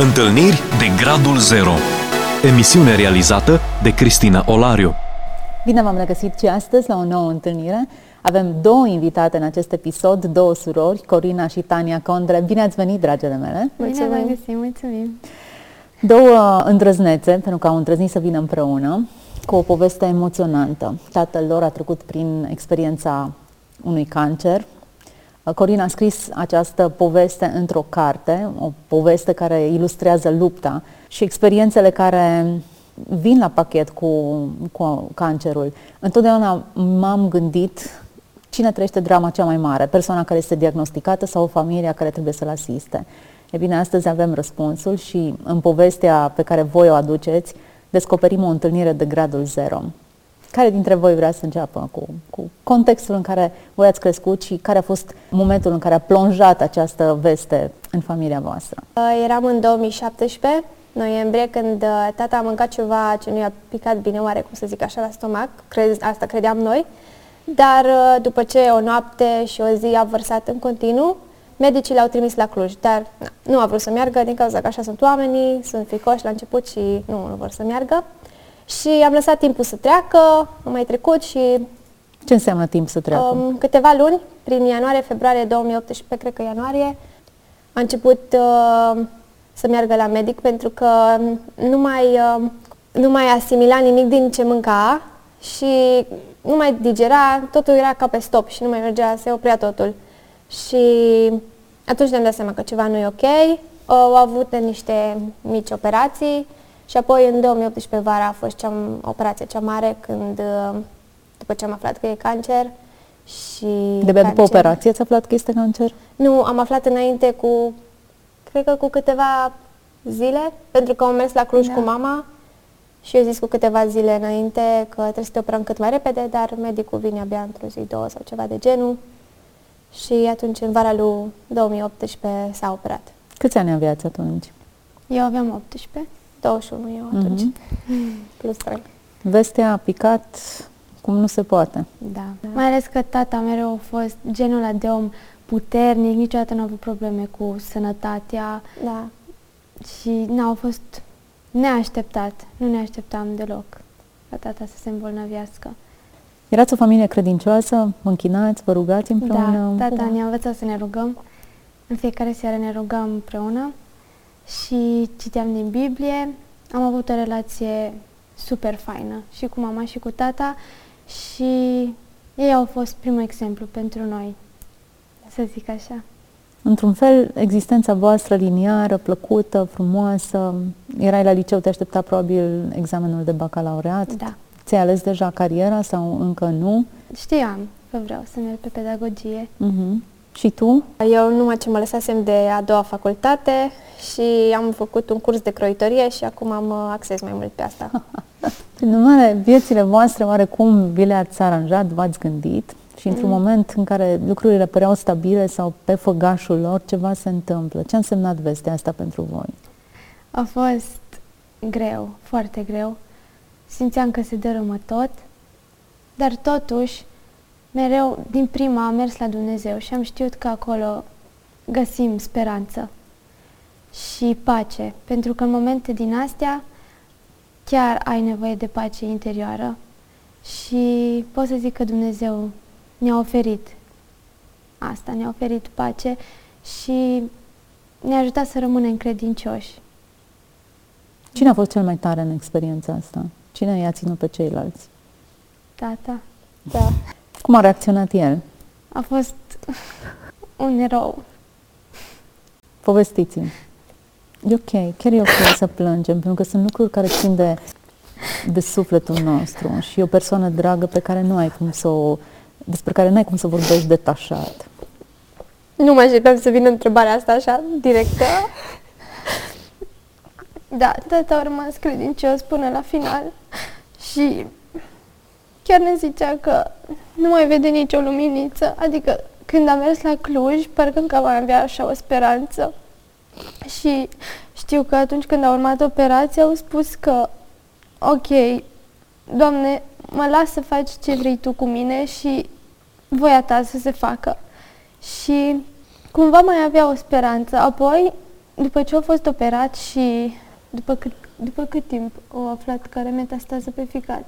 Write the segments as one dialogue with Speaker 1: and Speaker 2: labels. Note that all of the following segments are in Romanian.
Speaker 1: Întâlniri de Gradul Zero Emisiune realizată de Cristina Olariu
Speaker 2: Bine v-am regăsit și astăzi la o nouă întâlnire. Avem două invitate în acest episod, două surori, Corina și Tania Condre. Bine ați venit, dragele mele!
Speaker 3: Mulțumim! Bine v-am găsit, mulțumim!
Speaker 2: Două îndrăznețe, pentru că au îndrăznit să vină împreună, cu o poveste emoționantă. Tatăl lor a trecut prin experiența unui cancer, Corina a scris această poveste într-o carte, o poveste care ilustrează lupta și experiențele care vin la pachet cu, cu cancerul. Întotdeauna m-am gândit cine trăiește drama cea mai mare, persoana care este diagnosticată sau familia care trebuie să-l asiste. E bine, astăzi avem răspunsul și în povestea pe care voi o aduceți descoperim o întâlnire de gradul zero. Care dintre voi vrea să înceapă cu, cu contextul în care voi ați crescut și care a fost momentul în care a plonjat această veste în familia voastră?
Speaker 3: Uh, eram în 2017, noiembrie, când uh, tata a mâncat ceva ce nu i-a picat bine, oare cum să zic așa, la stomac, Cred, asta credeam noi, dar uh, după ce o noapte și o zi a vărsat în continuu, medicii l-au trimis la Cluj, dar na, nu a vrut să meargă din cauza că așa sunt oamenii, sunt fricoși la început și nu, nu vor să meargă. Și am lăsat timpul să treacă, am mai trecut și...
Speaker 2: Ce înseamnă timp să treacă? Um,
Speaker 3: câteva luni, prin ianuarie, februarie 2018, cred că ianuarie, a început uh, să meargă la medic pentru că nu mai, uh, nu mai asimila nimic din ce mânca și nu mai digera, totul era ca pe stop și nu mai mergea, se oprea totul. Și atunci ne-am dat seama că ceva nu e ok. Uh, au avut niște mici operații, și apoi în 2018 vara a fost cea, operația cea mare când, uh, după ce am aflat că e cancer și...
Speaker 2: De după operație ați aflat că este cancer?
Speaker 3: Nu, am aflat înainte cu, cred că cu câteva zile, pentru că am mers la Cluj da. cu mama și eu zis cu câteva zile înainte că trebuie să te operăm cât mai repede, dar medicul vine abia într-o zi, două sau ceva de genul. Și atunci, în vara lui 2018, s-a operat.
Speaker 2: Câți ani aveați atunci?
Speaker 3: Eu aveam 18. 21 eu atunci. Mm-hmm. Plus 3.
Speaker 2: Vestea a picat cum nu se poate.
Speaker 3: Da. da. Mai ales că tata mereu a fost genul ăla de om puternic, niciodată nu a avut probleme cu sănătatea. Da. Și n-au fost neașteptat. Nu ne așteptam deloc ca tata să se îmbolnăvească.
Speaker 2: Erați o familie credincioasă? Vă închinați, vă rugați împreună?
Speaker 3: Da, tata ne-a învățat să ne rugăm. În fiecare seară ne rugăm împreună și citeam din Biblie. Am avut o relație super faină și cu mama și cu tata și ei au fost primul exemplu pentru noi, să zic așa.
Speaker 2: Într-un fel, existența voastră liniară, plăcută, frumoasă, erai la liceu, te aștepta probabil examenul de bacalaureat?
Speaker 3: Da.
Speaker 2: Ți-ai ales deja cariera sau încă nu?
Speaker 3: Știam că vreau să merg pe pedagogie.
Speaker 2: Uh-huh. Și tu?
Speaker 3: Eu numai ce mă lăsasem de a doua facultate și am făcut un curs de croitorie și acum am uh, acces mai mult pe asta.
Speaker 2: Prin urmare, viețile voastre oarecum vi le-ați țaranjat, v-ați gândit și într-un mm. moment în care lucrurile păreau stabile sau pe făgașul lor, ceva se întâmplă. Ce a însemnat vestea asta pentru voi?
Speaker 3: A fost greu, foarte greu. Simțeam că se dărâmă tot, dar totuși mereu din prima am mers la Dumnezeu și am știut că acolo găsim speranță și pace, pentru că în momente din astea chiar ai nevoie de pace interioară și pot să zic că Dumnezeu ne-a oferit asta, ne-a oferit pace și ne-a ajutat să rămânem credincioși.
Speaker 2: Cine a fost cel mai tare în experiența asta? Cine i-a ținut pe ceilalți?
Speaker 3: Tata. Da.
Speaker 2: Cum a reacționat el?
Speaker 3: A fost un erou.
Speaker 2: Povestiți-mi. E ok, chiar e ok să plângem, pentru că sunt lucruri care țin de, de sufletul nostru și e o persoană dragă pe care nu ai cum să o, despre care nu ai cum să vorbești detașat.
Speaker 3: Nu mă așteptam să vină întrebarea asta așa, directă. Da, tata a rămas credincios până la final și chiar ne zicea că nu mai vede nicio luminiță. Adică când am mers la Cluj, parcă încă mai avea așa o speranță. Și știu că atunci când a urmat operația au spus că ok, Doamne, mă las să faci ce vrei Tu cu mine și voia Ta să se facă. Și cumva mai avea o speranță. Apoi după ce a fost operat și după cât, după cât timp au aflat că are metastază pe ficat?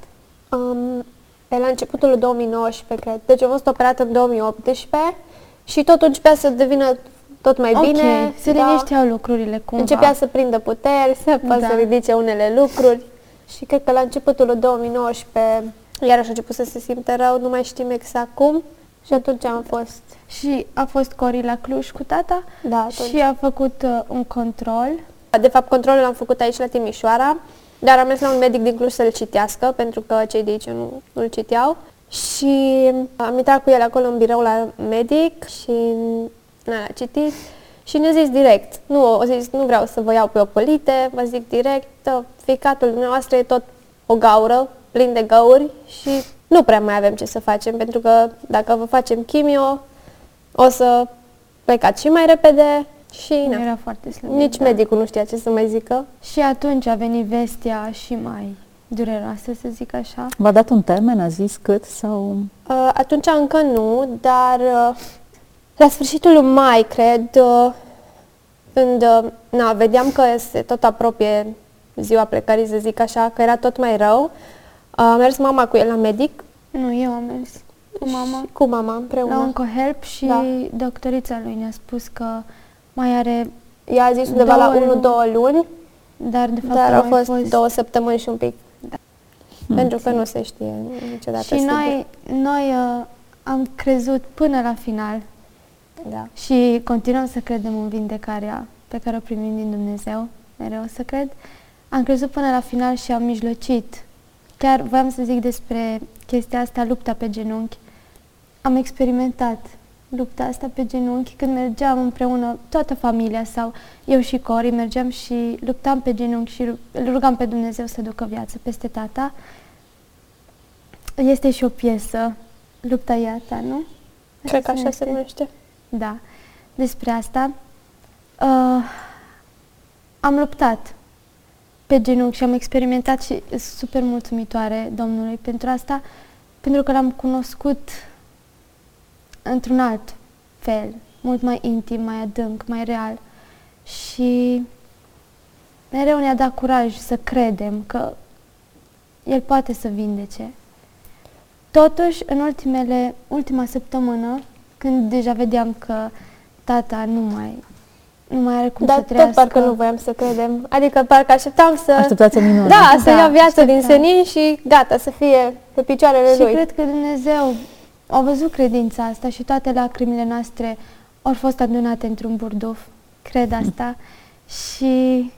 Speaker 4: Um, pe la începutul 2019, cred. Deci am fost operat în 2018 și tot începea să devină tot mai
Speaker 3: Ok,
Speaker 4: bine.
Speaker 3: se linișteau lucrurile cumva.
Speaker 4: Începea să prindă puteri, să poată
Speaker 3: Da.
Speaker 4: să ridice unele lucruri și cred că la începutul lui 2019 iarăși a început să se simte rău, nu mai știm exact cum și atunci am fost,
Speaker 3: Și a fost Cori la Cluj cu tata
Speaker 4: da, atunci.
Speaker 3: și a făcut uh, un control.
Speaker 4: De fapt, controlul l-am făcut aici la Timișoara, dar am mers la un medic din Cluj să-l citească, pentru că cei de aici nu, nu-l citeau. Și am intrat cu el acolo în birou la medic și na, a citit și ne-a zis direct, nu, a zis, nu vreau să vă iau pe ocolite, vă zic direct, ficatul dumneavoastră e tot o gaură, plin de găuri și nu prea mai avem ce să facem, pentru că dacă vă facem chimio, o să plecați și mai repede și na.
Speaker 3: Era foarte slăbit.
Speaker 4: Nici
Speaker 3: da.
Speaker 4: medicul nu știa ce să mai zică.
Speaker 3: Și atunci a venit vestea și mai dureroasă, să zic așa.
Speaker 2: V-a dat un termen, a zis cât sau...
Speaker 4: Uh, atunci încă nu, dar uh, la sfârșitul lui mai, cred, uh, când uh, na, vedeam că se tot apropie ziua plecării, să zic așa, că era tot mai rău, uh, a mers mama cu el la medic,
Speaker 3: Nu, eu am mers cu mama
Speaker 4: și cu mama împreună.
Speaker 3: la OncoHelp și
Speaker 4: Da.
Speaker 3: doctorița lui ne-a spus că mai are,
Speaker 4: Ea a zis undeva
Speaker 3: Două
Speaker 4: la
Speaker 3: luni.
Speaker 4: 1-2 luni,
Speaker 3: dar de fapt
Speaker 4: dar
Speaker 3: au
Speaker 4: au
Speaker 3: mai
Speaker 4: fost, două săptămâni și un pic.
Speaker 2: Hmm.
Speaker 4: Pentru că nu se știe niciodată
Speaker 3: Și
Speaker 4: sigur.
Speaker 3: noi, noi uh, am crezut până la final
Speaker 4: Da.
Speaker 3: și continuăm să credem în vindecarea pe care o primim din Dumnezeu, mereu să cred. Am crezut până la final și am mijlocit. Chiar voiam să zic despre chestia asta, lupta pe genunchi. Am experimentat lupta asta pe genunchi când mergeam împreună, toată familia sau eu și Cori mergeam și luptam pe genunchi și îl rugam pe Dumnezeu să ducă viață peste tata. Este și o piesă, Lupta e a ta, nu?
Speaker 4: Cred că așa se
Speaker 3: numește?
Speaker 4: numește.
Speaker 3: Da, despre asta. Uh, am luptat pe genunchi și am experimentat și sunt super mulțumitoare Domnului pentru asta, pentru că l-am cunoscut într-un alt fel, mult mai intim, mai adânc, mai real. Și mereu ne-a dat curaj să credem că El poate să vindece. Totuși, în ultimele, ultima săptămână, când deja vedeam că tata nu mai, nu mai are cum
Speaker 4: Dar
Speaker 3: să
Speaker 4: tot
Speaker 3: trăiască.
Speaker 4: parcă nu voiam să credem. Adică parcă așteptam să...
Speaker 2: Așteptați o minune.
Speaker 4: Da, să
Speaker 3: Da,
Speaker 4: ia viață din
Speaker 3: așteptam.
Speaker 4: senin și gata, să fie pe picioarele
Speaker 3: Și
Speaker 4: lui.
Speaker 3: cred că Dumnezeu a văzut credința asta și toate lacrimile noastre au fost adunate într-un burduf. Cred asta. Și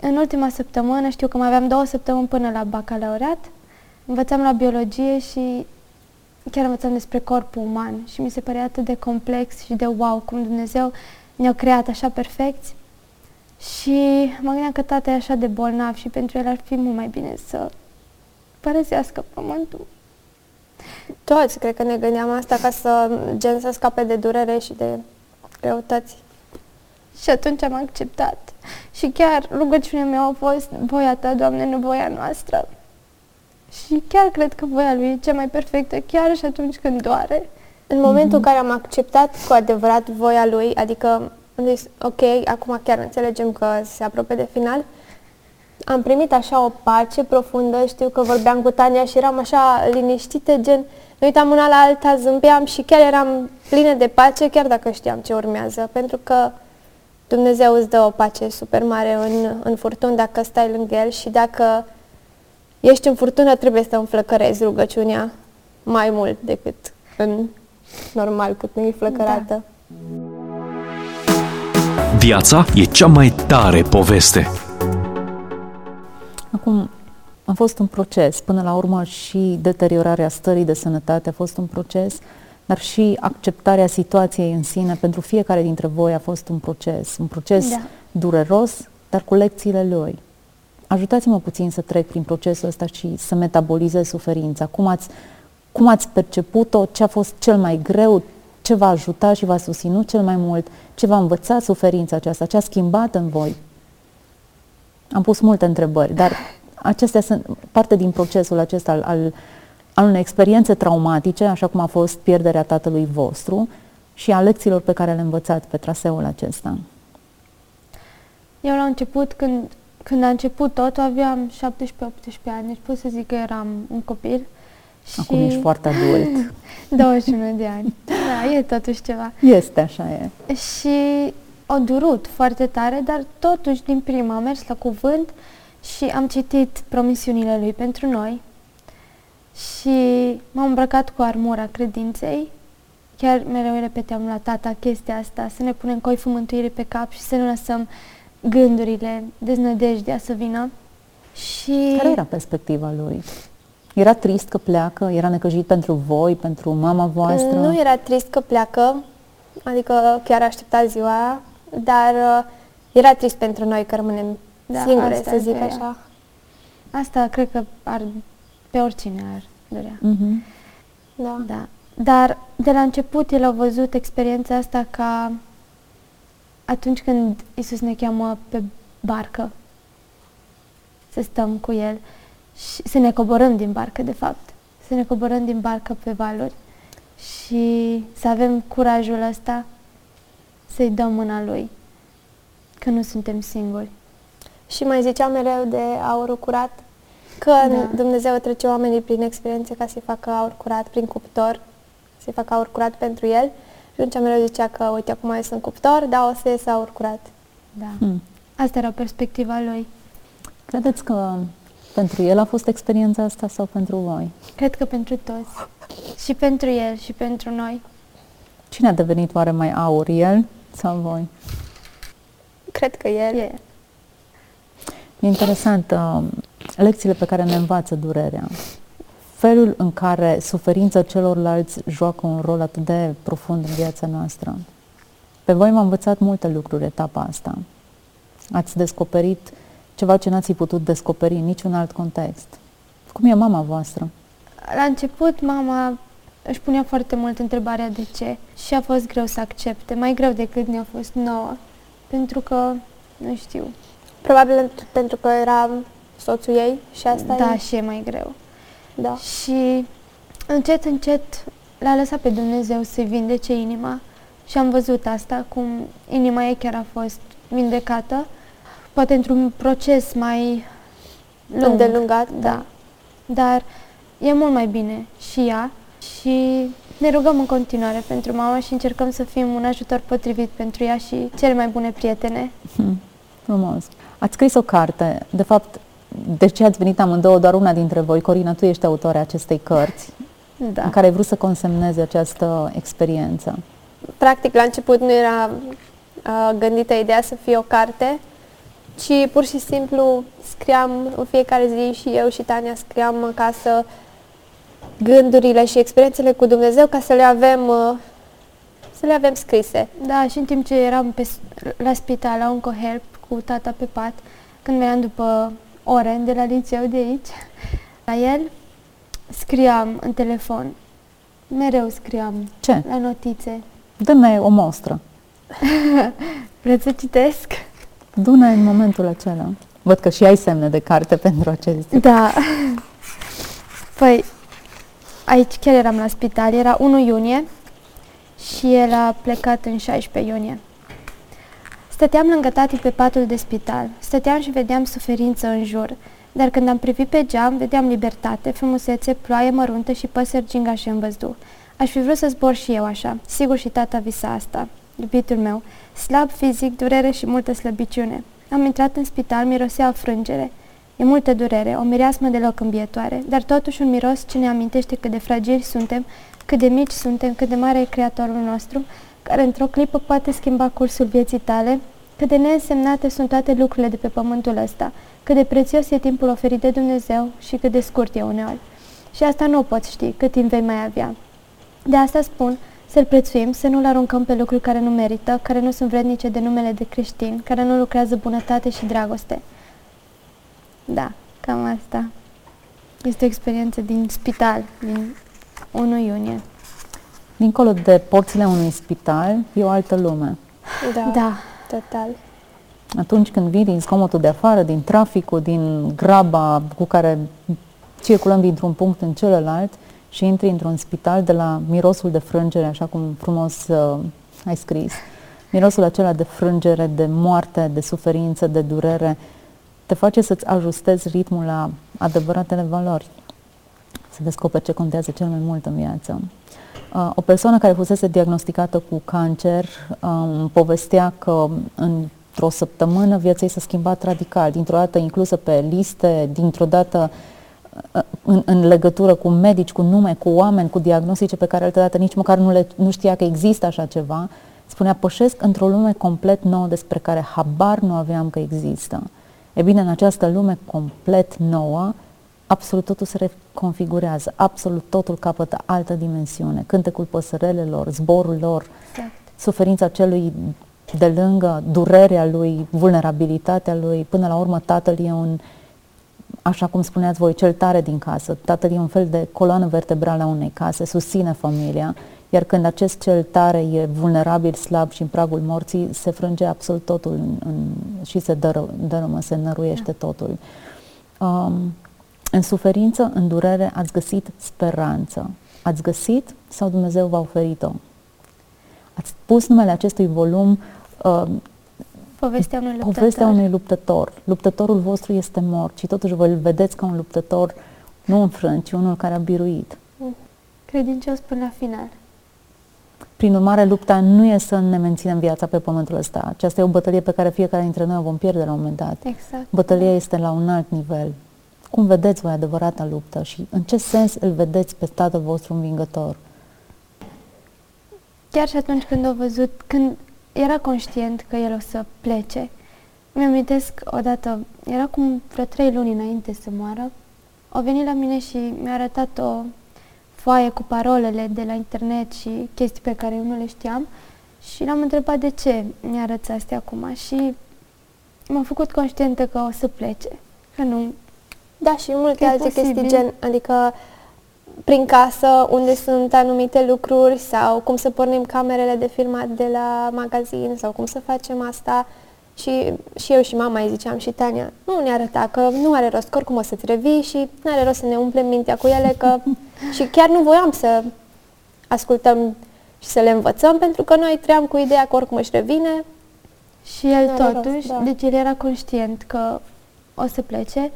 Speaker 3: în ultima săptămână, știu că mai aveam două săptămâni până la bacalaureat, învățam la biologie și chiar învățam despre corpul uman și mi se părea atât de complex și de wow cum Dumnezeu ne-a creat așa perfecți. Și mă gândeam că tata e așa de bolnav și pentru el ar fi mult mai bine să părăsească pământul.
Speaker 4: Toți cred că ne gândeam asta ca să gen să scape de durere și de greutăți.
Speaker 3: Și atunci am acceptat. Și chiar rugăciunea mea a fost voia ta, Doamne, nu voia noastră. Și chiar cred că voia lui e cea mai perfectă, chiar și atunci când doare.
Speaker 4: În momentul în care am acceptat cu adevărat voia lui, adică am zis, ok, acum chiar înțelegem că se apropie de final, am primit așa o pace profundă, știu că vorbeam cu Tania și eram așa liniștită, gen, ne uitam una la alta, zâmbeam și chiar eram plină de pace, chiar dacă știam ce urmează, pentru că Dumnezeu îți dă o pace super mare în, în furtun dacă stai lângă El și dacă ești în furtună, trebuie să înflăcărezi rugăciunea mai mult decât în normal, cât nu e flăcărată.
Speaker 1: Viața e cea mai tare poveste.
Speaker 2: Acum, a fost un proces, până la urmă și deteriorarea stării de sănătate a fost un proces, dar și acceptarea situației în sine pentru fiecare dintre voi a fost un proces, un proces
Speaker 3: Da.
Speaker 2: dureros, dar cu lecțiile lui. Ajutați-mă puțin să trec prin procesul ăsta și să metabolizez suferința. Cum ați, cum ați perceput-o? Ce a fost cel mai greu? Ce v-a ajutat și v-a susținut cel mai mult? Ce v-a învățat suferința aceasta? Ce a schimbat în voi? Am pus multe întrebări, dar acestea sunt parte din procesul acesta al, al, al unei experiențe traumatice, așa cum a fost pierderea tatălui vostru și a lecțiilor pe care le învățați pe traseul acesta.
Speaker 3: Eu la început, când, când a început tot, aveam 17-18 ani, deci pot să zic că eram un copil.
Speaker 2: Și... Acum ești foarte adult.
Speaker 3: 21 de ani. Da, e totuși ceva.
Speaker 2: Este, așa e.
Speaker 3: Și o durut foarte tare, dar totuși din prima am mers la cuvânt și am citit promisiunile lui pentru noi și m-am îmbrăcat cu armura credinței. Chiar mereu repeteam la tata chestia asta, să ne punem coiful mântuirii pe cap și să nu lăsăm gândurile, deznădejdea să vină. Și...
Speaker 2: Care era perspectiva lui? Era trist că pleacă? Era necăjit pentru voi, pentru mama voastră?
Speaker 4: Nu era trist că pleacă, adică chiar aștepta ziua, dar uh, era trist pentru noi că rămânem da, singure, să zic era. așa.
Speaker 3: Asta cred că ar, pe oricine ar durea.
Speaker 2: Mm-hmm.
Speaker 3: Da. da. Dar de la început el a văzut experiența asta ca atunci când Isus ne cheamă pe barcă să stăm cu el și să ne coborâm din barcă, de fapt. Să ne coborâm din barcă pe valuri și să avem curajul ăsta să-i dăm mâna lui, că nu suntem singuri.
Speaker 4: Și mai ziceam mereu de aurul curat, că da. Dumnezeu trece oamenii prin experiențe ca să-i facă aur curat prin cuptor, să-i facă aur curat pentru el. Și atunci mereu zicea că, uite, acum eu sunt cuptor, dar o să ies aur curat.
Speaker 3: Da. Hmm. Asta era perspectiva lui.
Speaker 2: Credeți că pentru el a fost experiența asta sau pentru voi?
Speaker 3: Cred că pentru toți. Și pentru el și pentru noi.
Speaker 2: Cine a devenit oare mai aur, el sau voi?
Speaker 4: Cred că el.
Speaker 3: El.
Speaker 2: E interesant, uh, lecțiile pe care ne învață durerea, felul în care suferința celorlalți joacă un rol atât de profund în viața noastră. Pe voi m-a învățat multe lucruri etapa asta. Ați descoperit ceva ce n-ați putut descoperi în niciun alt context. Cum e mama voastră?
Speaker 3: La început, mama își punea foarte mult întrebarea de ce și a fost greu să accepte, mai greu decât ne-a fost nouă, pentru că, nu știu.
Speaker 4: Probabil pentru că era soțul ei și asta
Speaker 3: Da,
Speaker 4: e...
Speaker 3: și e mai greu.
Speaker 4: Da.
Speaker 3: Și încet, încet l-a lăsat pe Dumnezeu să vindece inima și am văzut asta, cum inima ei chiar a fost vindecată, poate într-un proces mai lung.
Speaker 4: Îndelungat,
Speaker 3: da. da. Dar e mult mai bine și ea și ne rugăm în continuare pentru mama și încercăm să fim un ajutor potrivit pentru ea și cele mai bune prietene.
Speaker 2: Hmm, frumos. Ați scris o carte, de fapt, de ce ați venit amândouă, doar una dintre voi, Corina, tu ești autoarea acestei cărți,
Speaker 3: da.
Speaker 2: în care ai vrut să consemneze această experiență.
Speaker 4: Practic, la început nu era uh, gândită ideea să fie o carte, ci pur și simplu scriam în fiecare zi și eu și Tania scriam acasă gândurile și experiențele cu Dumnezeu ca să le avem uh, să le avem scrise.
Speaker 3: Da, și în timp ce eram pe, la spital, la OncoHelp, cu tata pe pat, când veneam după ore de la liceu de aici, la el, scriam în telefon. Mereu scriam
Speaker 2: Ce?
Speaker 3: la notițe.
Speaker 2: Dă-ne o mostră.
Speaker 3: Vreți să citesc?
Speaker 2: Duna în momentul acela. Văd că și ai semne de carte pentru acestea.
Speaker 3: Da. Păi, aici chiar eram la spital, era 1 iunie și el a plecat în 16 iunie. Stăteam lângă tati pe patul de spital. Stăteam și vedeam suferință în jur. Dar când am privit pe geam, vedeam libertate, frumusețe, ploaie măruntă și păsări gingașe în văzduh. Aș fi vrut să zbor și eu așa. Sigur și tata visa asta. Iubitul meu, slab fizic, durere și multă slăbiciune. Am intrat în spital, mirosea frângere. E multă durere, o mireasmă deloc îmbietoare, dar totuși un miros ce ne amintește cât de fragili suntem, cât de mici suntem, cât de mare e Creatorul nostru, care într-o clipă poate schimba cursul vieții tale, cât de neînsemnate sunt toate lucrurile de pe pământul ăsta, cât de prețios e timpul oferit de Dumnezeu și cât de scurt e uneori. Și asta nu o poți ști, cât timp vei mai avea. De asta spun, să-l prețuim, să nu-l aruncăm pe lucruri care nu merită, care nu sunt vrednice de numele de creștin, care nu lucrează bunătate și dragoste. Da, cam asta. Este o experiență din spital, din 1 iunie.
Speaker 2: Dincolo de porțile unui spital, e o altă lume.
Speaker 4: Da,
Speaker 3: Da,
Speaker 4: total.
Speaker 2: Atunci când vii din zgomotul de afară, din traficul, din graba cu care circulăm dintr-un punct în celălalt și intri într-un spital de la mirosul de frângere, așa cum frumos uh, ai scris, mirosul acela de frângere, de moarte, de suferință, de durere, te face să-ți ajustezi ritmul la adevăratele valori. Să descoperi ce contează cel mai mult în viață. Uh, o persoană care fusese diagnosticată cu cancer um, povestea că într-o săptămână viața ei s-a schimbat radical, dintr-o dată inclusă pe liste, dintr-o dată uh, în, în legătură cu medici, cu nume, cu oameni, cu diagnostice pe care altădată nici măcar nu, le, nu știa că există așa ceva, spunea, pășesc într-o lume complet nouă despre care habar nu aveam că există. E bine, în această lume complet nouă, absolut totul se reconfigurează, absolut totul capătă altă dimensiune. Cântecul păsărelelor, zborul lor, exact. suferința celui de lângă, durerea lui, vulnerabilitatea lui, până la urmă tatăl e un, așa cum spuneați voi, cel tare din casă. Tatăl e un fel de coloană vertebrală a unei case, susține familia, iar când acest cel tare e vulnerabil, slab și în pragul morții, se frânge absolut totul în, în, și se dără, dărâmă, se năruiește da. totul. Um, în suferință, în durere, ați găsit speranță. Ați găsit sau Dumnezeu v-a oferit-o? Ați pus numele acestui volum uh,
Speaker 3: Povestea unui luptător.
Speaker 2: Povestea unui luptător. Luptătorul vostru este mort și totuși vă vedeți ca un luptător nu înfrânt, ci unul care a biruit.
Speaker 3: Credincios până la final.
Speaker 2: Prin urmare, lupta nu e să ne menținem viața pe pământul ăsta. Aceasta e o bătălie pe care fiecare dintre noi o vom pierde la un moment dat.
Speaker 3: Exact.
Speaker 2: Bătălia este la un alt nivel. Cum vedeți voi adevărata luptă și în ce sens îl vedeți pe tatăl vostru învingător?
Speaker 3: Chiar și atunci când a văzut, când era conștient că el o să plece, mi-am amintesc odată, era cum vreo trei luni înainte să moară, a venit la mine și mi-a arătat o foaie cu parolele de la internet și chestii pe care eu nu le știam și l-am întrebat de ce mi arăți astea acum și m-am făcut conștientă că o să plece, că nu...
Speaker 4: Da, și multe alte posibil. chestii gen, adică prin casă unde sunt anumite lucruri sau cum să pornim camerele de filmat de la magazin sau cum să facem asta. Și, și eu și mama îi ziceam și Tania, nu ne arăta că nu are rost, că oricum o să-ți revii și nu are rost să ne umplem mintea cu ele, că și chiar nu voiam să ascultăm și să le învățăm, pentru că noi trăiam cu ideea că oricum își revine.
Speaker 3: Și el totuși, rost, da. deci el era conștient că o să plece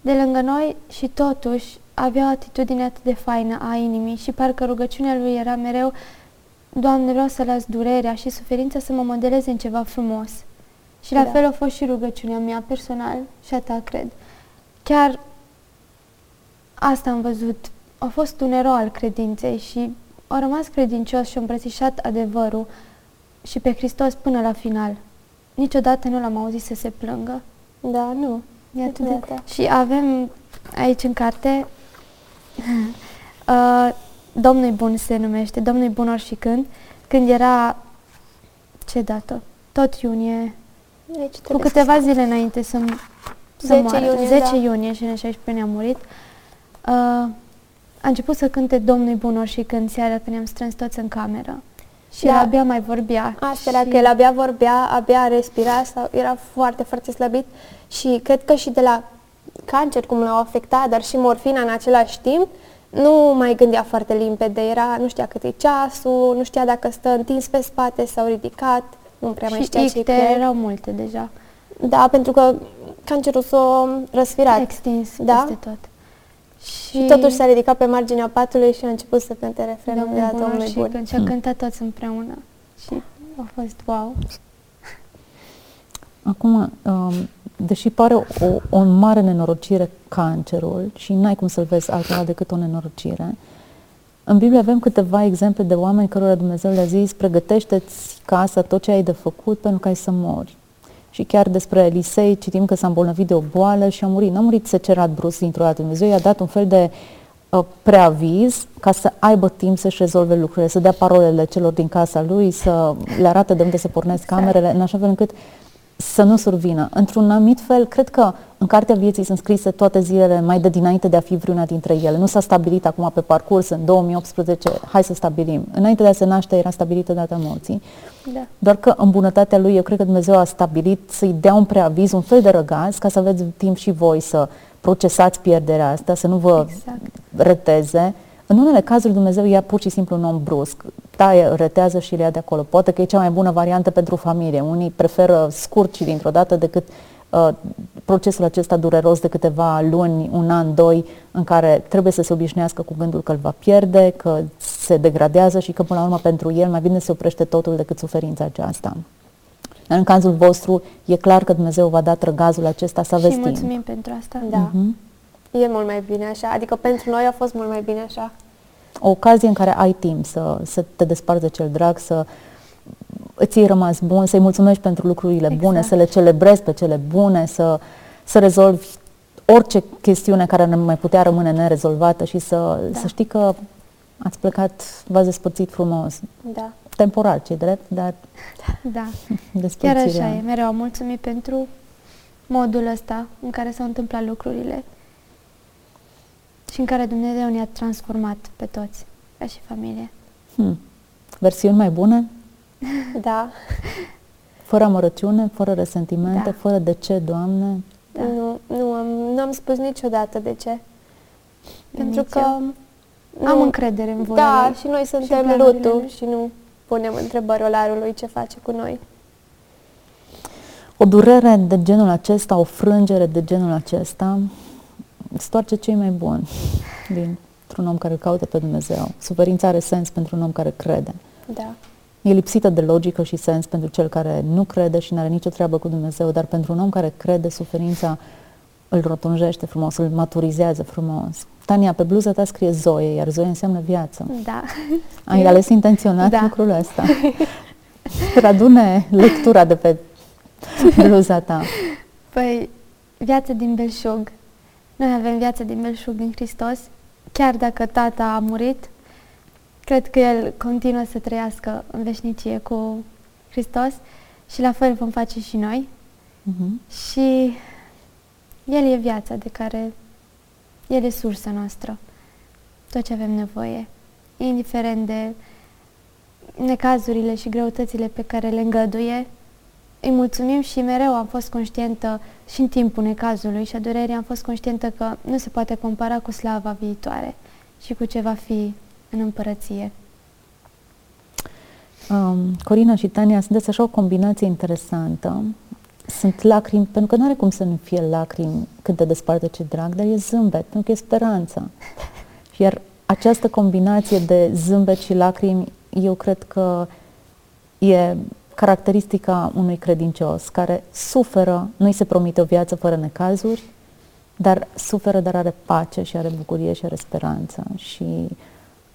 Speaker 3: de lângă noi și totuși avea o atitudine atât de faină a inimii și parcă rugăciunea lui era mereu Doamne, vreau să las durerea și suferința să mă modeleze în ceva frumos. Și la da. fel a fost și rugăciunea mea personal și a ta, cred. Chiar asta am văzut. A fost un erou al credinței și a rămas credincios și a îmbrățișat adevărul și pe Hristos până la final. Niciodată nu l-am auzit să se plângă.
Speaker 4: Da, nu.
Speaker 3: E atât de... Și avem aici în carte uh, Domnul Bun se numește, Domnul Bun ori și când, când era ce dată? Tot iunie deci, cu câteva zile înainte să, să 10 moară, iunie, 10 da. iunie și în 16 ne-a murit, uh, a început să cânte Domnul Bunor și când seara când ne-am strâns toți în cameră. Și da. el abia mai vorbea.
Speaker 4: Asta și... era că el abia vorbea, abia respira, sau era foarte, foarte slăbit și cred că și de la cancer, cum l-au afectat, dar și morfina în același timp, nu mai gândea foarte limpede, era, nu știa cât e ceasul, nu știa dacă stă întins pe spate sau ridicat nu prea mai știa
Speaker 3: ce erau multe deja.
Speaker 4: Da, pentru că cancerul s-a răsfirat.
Speaker 3: Extins da? peste tot.
Speaker 4: Și, și totuși s-a ridicat pe marginea patului și a început să cânte refrenul de la Domnului
Speaker 3: și Bun. Și a cântat toți împreună. Și a fost wow.
Speaker 2: Acum, um, deși pare o, o mare nenorocire cancerul și n-ai cum să-l vezi altceva decât o nenorocire, în Biblie avem câteva exemple de oameni cărora Dumnezeu le-a zis, pregătește-ți casa, tot ce ai de făcut pentru că ai să mori. Și chiar despre Elisei citim că s-a îmbolnăvit de o boală și a murit. N-a murit secerat brusc dintr-o dată. Dumnezeu i-a dat un fel de uh, preaviz ca să aibă timp să-și rezolve lucrurile, să dea parolele celor din casa lui, să le arate de unde să pornesc exact. camerele, în așa fel încât să nu survină. Într-un anumit fel, cred că în Cartea Vieții sunt scrise toate zilele mai de dinainte de a fi vreuna dintre ele. Nu s-a stabilit acum pe parcurs, în 2018, hai să stabilim. Înainte de a se naște era stabilită data morții. Da. Doar că în bunătatea lui, eu cred că Dumnezeu a stabilit să-i dea un preaviz, un fel de răgaz, ca să aveți timp și voi să procesați pierderea asta, să nu vă exact. reteze. În unele cazuri Dumnezeu ia pur și simplu un om brusc, taie, rătează și le ia de acolo. Poate că e cea mai bună variantă pentru familie. Unii preferă scurt și dintr-o dată decât uh, procesul acesta dureros de câteva luni, un an, doi, în care trebuie să se obișnuiască cu gândul că îl va pierde, că se degradează și că până la urmă pentru el mai bine se oprește totul decât suferința aceasta. În cazul vostru, e clar că Dumnezeu va da trăgazul acesta să aveți
Speaker 3: și
Speaker 2: timp.
Speaker 3: mulțumim pentru asta.
Speaker 4: Da.
Speaker 2: Mhm.
Speaker 4: E mult mai bine așa. Adică pentru noi a fost mult mai bine așa.
Speaker 2: O ocazie în care ai timp să, să te desparți de cel drag, să îți iei rămas bun, să-i mulțumești pentru lucrurile
Speaker 3: Exact.
Speaker 2: bune, să le celebrezi pe cele bune, să, să rezolvi orice chestiune care ne mai putea rămâne nerezolvată și să,
Speaker 3: Da.
Speaker 2: să știi că ați plecat, v-ați despărțit frumos.
Speaker 4: Da.
Speaker 2: Temporar, ce drept, dar
Speaker 3: Da. Chiar
Speaker 2: despărțirea.
Speaker 3: așa e, mereu am mulțumit pentru modul ăsta în care s-au întâmplat lucrurile și în care Dumnezeu ne-a transformat pe toți, ca și familie.
Speaker 2: Hmm. Versiuni mai bune,
Speaker 4: Da.
Speaker 2: fără amărăciune, fără resentimente,
Speaker 3: Da.
Speaker 2: fără de ce, Doamne.
Speaker 3: Da.
Speaker 4: Nu, nu, am, nu am spus niciodată de ce. Pentru
Speaker 3: Nici
Speaker 4: că...
Speaker 3: eu.
Speaker 4: Nu,
Speaker 3: Am încredere în voia
Speaker 4: Da,
Speaker 3: lui.
Speaker 4: și noi suntem
Speaker 3: planurile
Speaker 4: lutul
Speaker 3: lui.
Speaker 4: și nu punem întrebări olarului ce face cu noi.
Speaker 2: O durere de genul acesta, o frângere de genul acesta, stoarce cei mai buni dintr-un om care îl caută pe Dumnezeu. Suferința are sens pentru un om care crede.
Speaker 4: Da.
Speaker 2: E lipsită de logică și sens pentru cel care nu crede și nu are nicio treabă cu Dumnezeu, dar pentru un om care crede, suferința îl rotunjește frumos, îl maturizează frumos. Tania, pe bluza ta scrie Zoe, iar Zoe înseamnă viață.
Speaker 3: Da.
Speaker 2: Ai ales intenționat
Speaker 3: Da.
Speaker 2: lucrul ăsta. Tradune lectura de pe bluza ta.
Speaker 3: Păi, viața din belșug. Noi avem viața din belșug în Hristos. Chiar dacă tata a murit, cred că el continuă să trăiască în veșnicie cu Hristos și la fel vom face și noi.
Speaker 2: Mhm.
Speaker 3: Și el e viața de care el e sursa noastră. Tot ce avem nevoie. Indiferent de necazurile și greutățile pe care le îngăduie, îi mulțumim și mereu am fost conștientă și în timpul necazului și a durerii am fost conștientă că nu se poate compara cu slava viitoare și cu ce va fi în împărăție.
Speaker 2: Um, Corina și Tania, sunteți așa o combinație interesantă. Sunt lacrimi, pentru că nu are cum să nu fie lacrimi când te desparte ce drag, dar e zâmbet, pentru că e speranță. Iar această combinație de zâmbet și lacrimi, eu cred că e caracteristica unui credincios care suferă, nu îi se promite o viață fără necazuri, dar suferă, dar are pace și are bucurie și are speranță. Și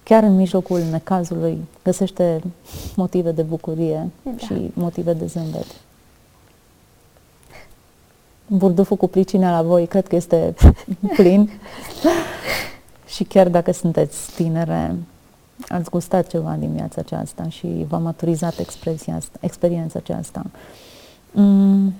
Speaker 2: chiar în mijlocul necazului găsește motive de bucurie
Speaker 3: Da.
Speaker 2: și motive de zâmbet. Burduful cu pricinea la voi cred că este plin și chiar dacă sunteți tinere, ați gustat ceva din viața aceasta și v-a maturizat expresia asta, experiența aceasta. Mm.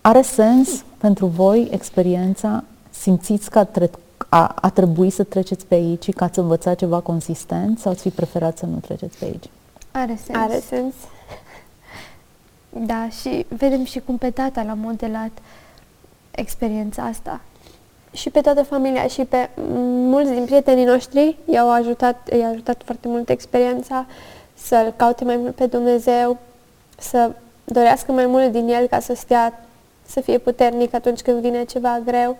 Speaker 2: Are sens pentru voi experiența? Simțiți că a, tre- a, a trebuit să treceți pe aici și că ați învățat ceva consistent sau ați fi preferat să nu treceți pe aici?
Speaker 3: Are sens.
Speaker 4: Are sens.
Speaker 3: Da, și vedem și cum pe tata l-a modelat experiența asta.
Speaker 4: Și pe toată familia și pe mulți din prietenii noștri i-au ajutat, i-a ajutat foarte mult experiența să-L caute mai mult pe Dumnezeu, să dorească mai mult din El ca să stea, să fie puternic atunci când vine ceva greu.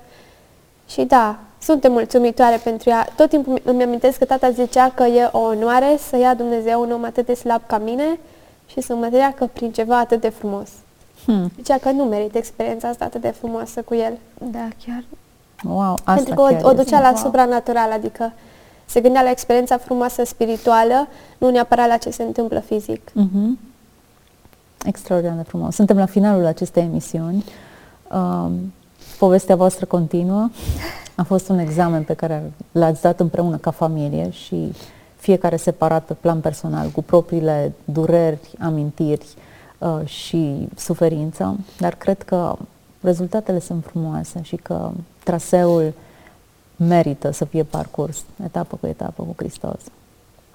Speaker 4: Și da, suntem mulțumitoare pentru ea. Tot timpul îmi amintesc că tata zicea că e o onoare să ia Dumnezeu un om atât de slab ca mine și să mă treacă prin ceva atât de frumos.
Speaker 2: Hmm.
Speaker 4: Zicea că nu merit experiența asta atât de frumoasă cu el.
Speaker 3: Da, chiar.
Speaker 2: Wow, asta
Speaker 4: Pentru că o,
Speaker 2: chiar
Speaker 4: o ducea
Speaker 2: este.
Speaker 4: la
Speaker 2: Wow.
Speaker 4: supranatural, adică se gândea la experiența frumoasă spirituală, nu neapărat la ce se întâmplă fizic.
Speaker 2: Mhm. Extraordinar de frumos. Suntem la finalul acestei emisiuni. Um, povestea voastră continuă. A fost un examen pe care l-ați dat împreună ca familie și fiecare separat pe plan personal, cu propriile dureri, amintiri uh, și suferință, dar cred că rezultatele sunt frumoase și că traseul merită să fie parcurs etapă cu etapă cu Hristos.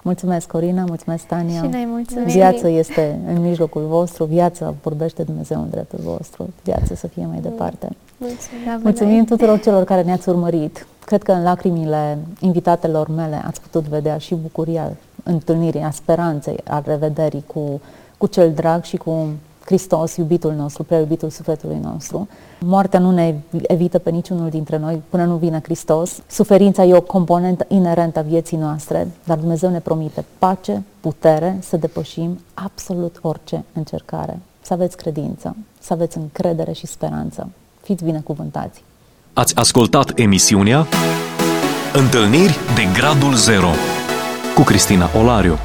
Speaker 2: Mulțumesc, Corina, mulțumesc, Tania.
Speaker 3: Și noi mulțumim.
Speaker 2: Viața este în mijlocul vostru, viața vorbește Dumnezeu în dreptul vostru, viața să fie mai departe.
Speaker 4: Mulțumim.
Speaker 3: Slavă
Speaker 2: Mulțumim
Speaker 3: Lui.
Speaker 2: tuturor celor care ne-ați urmărit. Cred că în lacrimile invitatelor mele ați putut vedea și bucuria întâlnirii, a speranței, a revederii cu, cu cel drag și cu Hristos, iubitul nostru, prea iubitul sufletului nostru. Moartea nu ne evită pe niciunul dintre noi până nu vine Hristos. Suferința e o componentă inerentă a vieții noastre, dar Dumnezeu ne promite pace, putere să depășim absolut orice încercare. Să aveți credință, să aveți încredere și speranță. Fiți binecuvântați!
Speaker 1: Ați ascultat emisiunea Întâlniri de Gradul Zero cu Cristina Olariu.